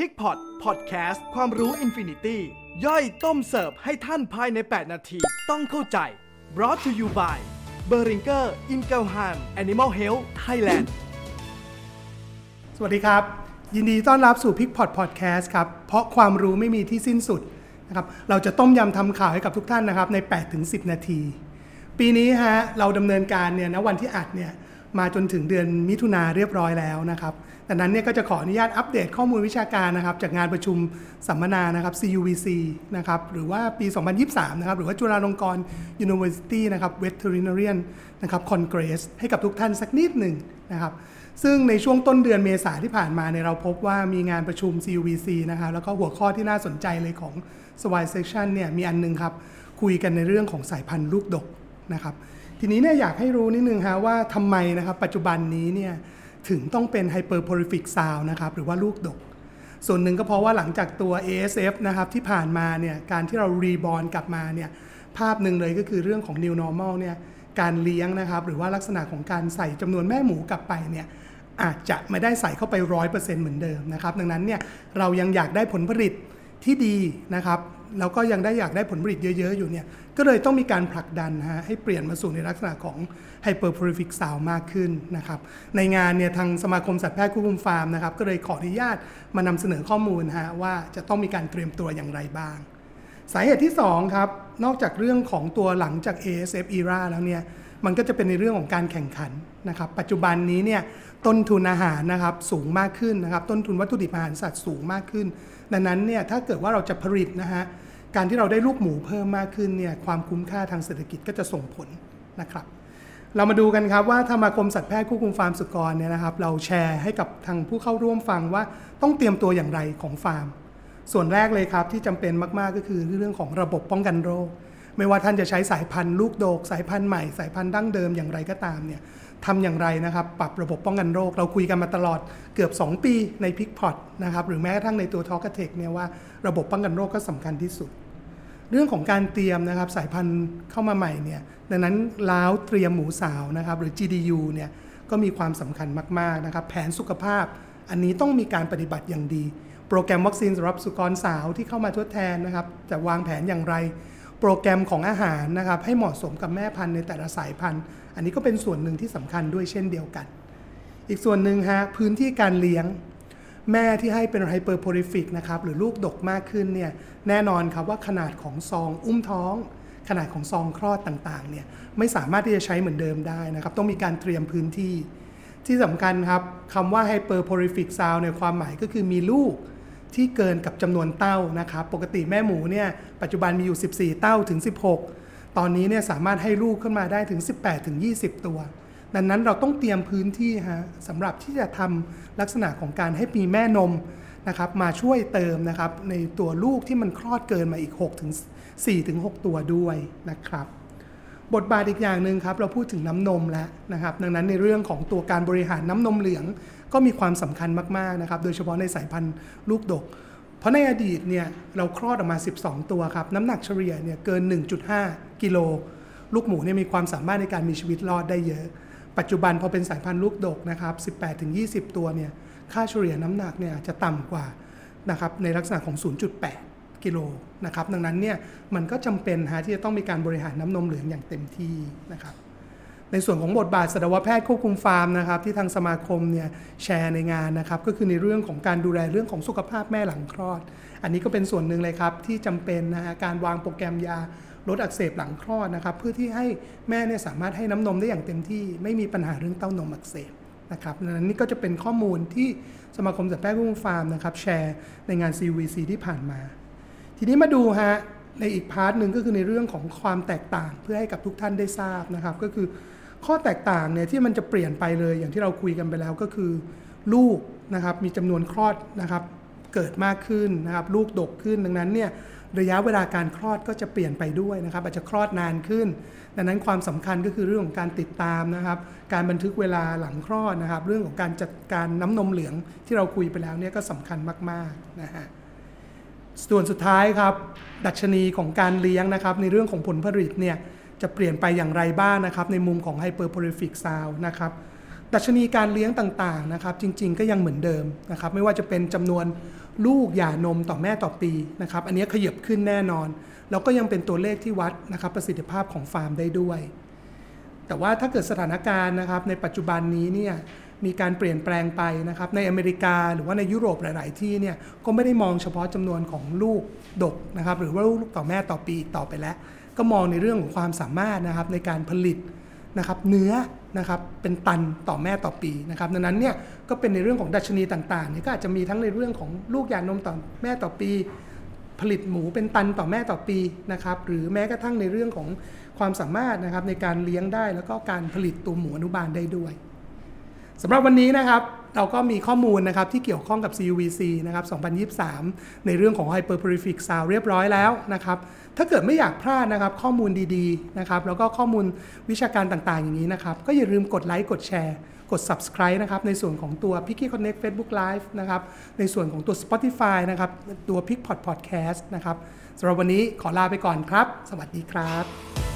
PIGPOT พอดแคสต์ความรู้ infinity ย่อยต้มเสิร์ฟให้ท่านภายใน 8 นาที ต้องเข้าใจ brought to you by b e r i n g e r i n g e l h a m Animal Health Thailand สวัสดีครับ ยินดีต้อนรับสู่ PIGPOT พอดแคสต์ครับ เพราะความรู้ไม่มีที่สิ้นสุดนะครับเราจะต้มยำทำข่าวให้กับทุกท่านนะครับใน 8-10 นาที ปีนี้ฮะเราดำเนินการเนี่ยนะวันที่อัดเนี่ย มาจนถึงเดือนมิถุนาเรียบร้อยแล้วนะครับดังนั้นเนี่ยก็จะขออนุญาตอัปเดตข้อมูลวิชาการนะครับ จากงานประชุมสัมมนานะครับ CUVC นะครับหรือว่าปี 2023 นะครับหรือว่าจุฬาลงกรณ์ University นะครับ Veterinarian นะครับ Congress ให้กับทุกท่านสักนิดหนึ่งนะครับซึ่งในช่วงต้นเดือนเมษาที่ผ่านมาเนี่ยเราพบว่ามีงานประชุม CUVC นะครับแล้วก็หัวข้อที่น่าสนใจเลยของ s w i Section เนี่ยมีอันนึงครับ คุยกันในเรื่องของสายพันธุ์ลูกดกนะครับ ทีนี้เนี่ยอยากให้รู้นิดนึงฮะว่าทำไมนะครับปัจจุบันนี้เนี่ยถึงต้องเป็น hyperprolific sound นะครับหรือว่าลูกดก ส่วนหนึ่งก็เพราะว่าหลังจากตัว ASF นะครับที่ผ่านมาเนี่ยการที่เรารีบอ n กลับมาเนี่ยภาพหนึ่งเลยก็คือเรื่องของ new normal เนี่ยการเลี้ยงนะครับหรือว่าลักษณะของการใส่จำนวนแม่หมูกลับไปเนี่ยอาจจะไม่ได้ใส่เข้าไปร้อยเปอร์เซ็นต์เหมือนเดิมนะครับดังนั้นเนี่ยเรายังอยากได้ผลผลิต ที่ดีนะครับแล้วก็ยังได้อยากได้ผลผลิตเยอะ ๆ อยู่เนี่ย ก็เลยต้องมีการผลักดันฮะให้เปลี่ยนมาสู่ในลักษณะของ hyperprolific sow มากขึ้นนะครับ ในงานเนี่ยทางสมาคมสัตวแพทย์ควบคุมฟาร์มนะครับ ก็เลยขออนุญาตมานำเสนอข้อมูลฮะว่าจะต้องมีการเตรียมตัวอย่างไรบ้าง สาเหตุที่ 2 ครับ นอกจากเรื่องของตัวหลังจาก ASF era แล้วเนี่ย มันก็จะเป็นในเรื่องของการแข่งขันนะครับ ปัจจุบันนี้เนี่ยต้นทุนอาหารนะครับสูงมากขึ้นนะครับ ต้นทุนวัตถุดิบอาหารสัตว์สูงมากขึ้น ดังนั้นเนี่ยถ้าเกิดว่าเราจะผลิตนะฮะการที่เราได้ลูกหมูเพิ่มมากขึ้นเนี่ยความคุ้มค่าทางเศรษฐกิจก็จะส่งผลนะครับ เรามาดูกันครับว่าธรรมากรมสัตวแพทย์ควบคุมฟาร์มสุกรเนี่ยนะครับเราแชร์ให้กับทางผู้เข้าร่วมฟังว่าต้องเตรียมตัวอย่างไรของฟาร์ม ส่วนแรกเลยครับที่จำเป็นมาก ๆ ก็คือเรื่องของระบบป้องกันโรค ไม่ว่าท่านจะใช้สายพันธุ์ลูกโดก สายพันธุ์ใหม่สายพันธุ์ดั้งเดิมอย่างไรก็ตามเนี่ยทำอย่างไรนะครับปรับระบบป้องกันโรค เราคุยกันมาตลอดเกือบ 2 ปีในพิกพอตนะครับหรือแม้กระทั่งในตัวทอกเทคเนี่ยว่าระบบป้องกันโรคก็สำคัญที่สุด เรื่องของการเตรียมนะครับสายพันธุ์เข้ามาใหม่เนี่ยดังนั้นล้าวเตรียมหมูสาวนะครับหรือ GDU เนี่ยก็มีความสำคัญมากๆนะครับแผนสุขภาพ อันนี้ต้องมีการปฏิบัติอย่างดี โปรแกรมวัคซีนสำหรับสุกรสาวที่เข้ามาทดแทนนะครับจะวางแผนอย่างไร โปรแกรมของอาหารนะครับให้เหมาะสมกับแม่พันธุ์ในแต่ละสายพันธุ์ อันนี้ก็เป็นส่วนหนึ่งที่สำคัญด้วยเช่นเดียวกัน อีกส่วนหนึ่งฮะพื้นที่การเลี้ยงแม่ที่ให้เป็น hyperprolific นะครับหรือลูกดกมากขึ้นเนี่ยแน่นอนครับว่าขนาดของซองอุ้มท้อง ขนาดของซองคลอดต่างๆเนี่ยไม่สามารถที่จะใช้เหมือนเดิมได้นะครับต้องมีการเตรียมพื้นที่ ที่สำคัญครับคำว่า hyperprolific sow ในความหมายก็คือมีลูก ที่เกินกับจำนวนเต้านะครับ ปกติแม่หมูเนี่ยปัจจุบันมีอยู่ 14 เต้าถึง 16 ตอนนี้เนี่ยสามารถให้ลูกขึ้นมาได้ถึง 18 ถึง 20 ตัว ดังนั้นเราต้องเตรียมพื้นที่ฮะสำหรับที่จะทำลักษณะของการให้มีแม่นมนะครับมาช่วยเติมนะครับในตัวลูกที่มันคลอดเกินมาอีก6ถึง4ถึง6ตัวด้วยนะครับบทบาทอีกอย่างหนึ่งครับเราพูดถึงน้ำนมแล้วนะครับ ดังนั้นในเรื่องของตัวการบริหารน้ำนมเหลือง ก็มีความสำคัญมากๆนะครับโดยเฉพาะในสายพันธุ์ลูกดก เพราะในอดีตเนี่ยเราคลอดออกมา 12 ตัวครับน้ำหนักเฉลี่ยเนี่ยเกิน 1.5 กิโลลูกหมูเนี่ยมีความสามารถในการมีชีวิตรอดได้เยอะ ปัจจุบันพอเป็นสายพันธุ์ลูกดกนะครับ18-20 ตัวเนี่ยค่าเฉลี่ยน้ำหนักเนี่ยจะต่ำกว่านะครับในลักษณะของ 0.8 กิโลนะครับดังนั้นเนี่ยมันก็จำเป็นฮะที่จะต้องมีการบริหารน้ำนมเหลืองอย่างเต็มที่นะครับ ในส่วนของบทบาทสัตวแพทย์ควบคุมฟาร์มนะครับที่ทางสมาคมเนี่ยแชร์ในงานนะครับก็คือในเรื่องของการดูแลเรื่องของสุขภาพแม่หลังคลอด อันนี้ก็เป็นส่วนหนึ่งเลยครับที่จำเป็นนะฮะการวางโปรแกรมยาลดอักเสบหลังคลอดนะครับเพื่อที่ให้แม่เนี่ยสามารถให้น้ำนมได้อย่างเต็มที่ ไม่มีปัญหาเรื่องเต้านมอักเสบนะครับนั้นนี่ก็จะเป็นข้อมูลที่สมาคมสัตวแพทย์ควบคุมฟาร์มนะครับแชร์ในงาน CUVC ที่ผ่านมา ทีนี้มาดูฮะ ในอีก part หนึ่งก็คือในเรื่องของความแตกต่างเพื่อให้กับทุกท่านได้ทราบนะครับ ก็คือข้อแตกต่างเนี่ยที่มันจะเปลี่ยนไปเลยอย่างที่เราคุยกันไปแล้วก็คือ ลูกนะครับมีจำนวนคลอดนะครับเกิดมากขึ้นนะครับลูกดกขึ้นดังนั้นเนี่ยระยะเวลาการคลอดก็จะเปลี่ยนไปด้วยนะครับ อาจจะคลอดนานขึ้น ดังนั้นความสำคัญก็คือเรื่องของการติดตามนะครับ การบันทึกเวลาหลังคลอดนะครับ เรื่องของการจัดการน้ำนมเหลืองที่เราคุยไปแล้วเนี่ยก็สำคัญมากๆนะฮะ ส่วนสุดท้ายครับ ดัชนีของการเลี้ยงนะครับ ในเรื่องของผลผลิตเนี่ยจะเปลี่ยนไปอย่างไรบ้างนะครับ ในมุมของ hyperprolific sound นะครับดัชนีการเลี้ยงต่างๆนะครับจริง ๆ ก็ยังเหมือนเดิมนะครับไม่ว่าจะเป็นจำนวนลูกหย่านมต่อแม่ต่อปีนะครับอันนี้ขยับขึ้นแน่นอน แล้วก็ยังเป็นตัวเลขที่วัดนะครับประสิทธิภาพของฟาร์มได้ด้วย แต่ว่าถ้าเกิดสถานการณ์นะครับในปัจจุบันนี้เนี่ย มีการเปลี่ยนแปลงไปนะครับในอเมริกาหรือว่าในยุโรปหลาย ๆ ที่เนี่ยก็ไม่ได้มองเฉพาะจำนวนของลูกดกนะครับหรือว่าลูกต่อแม่ต่อปีต่อไปแล้ว ก็มองในเรื่องของความสามารถนะครับในการผลิตนะครับเนื้อนะครับเป็นตันต่อแม่ต่อปีนะครับดังนั้นเนี่ยก็เป็นในเรื่องของดัชนีต่างๆเนี่ยก็อาจจะมีทั้งในเรื่องของลูกหย่านมต่อแม่ต่อปี ผลิตหมูเป็นตันต่อแม่ต่อปีนะครับหรือแม้กระทั่งในเรื่องของความสามารถนะครับในการเลี้ยงได้แล้วก็การผลิตตัวหมูอนุบาลได้ด้วย สำหรับวันนี้นะครับเราก็มีข้อมูลนะครับที่เกี่ยวข้องกับ CUVC นะครับ 2023 ในเรื่องของ Hyperprolific Sound เรียบร้อยแล้วนะครับ ถ้าเกิดไม่อยากพลาดนะครับข้อมูลดีๆนะครับแล้วก็ข้อมูลวิชาการต่างๆ อย่างนี้นะครับ ก็อย่าลืมกดไลค์กดแชร์ กด subscribe นะครับในส่วนของตัว p i c k y Connect Facebook Live นะครับในส่วนของตัว Spotify นะครับตัว p i c k Pod Podcast นะครับสำหรับวันนี้ขอลาไปก่อนครับ สวัสดีครับ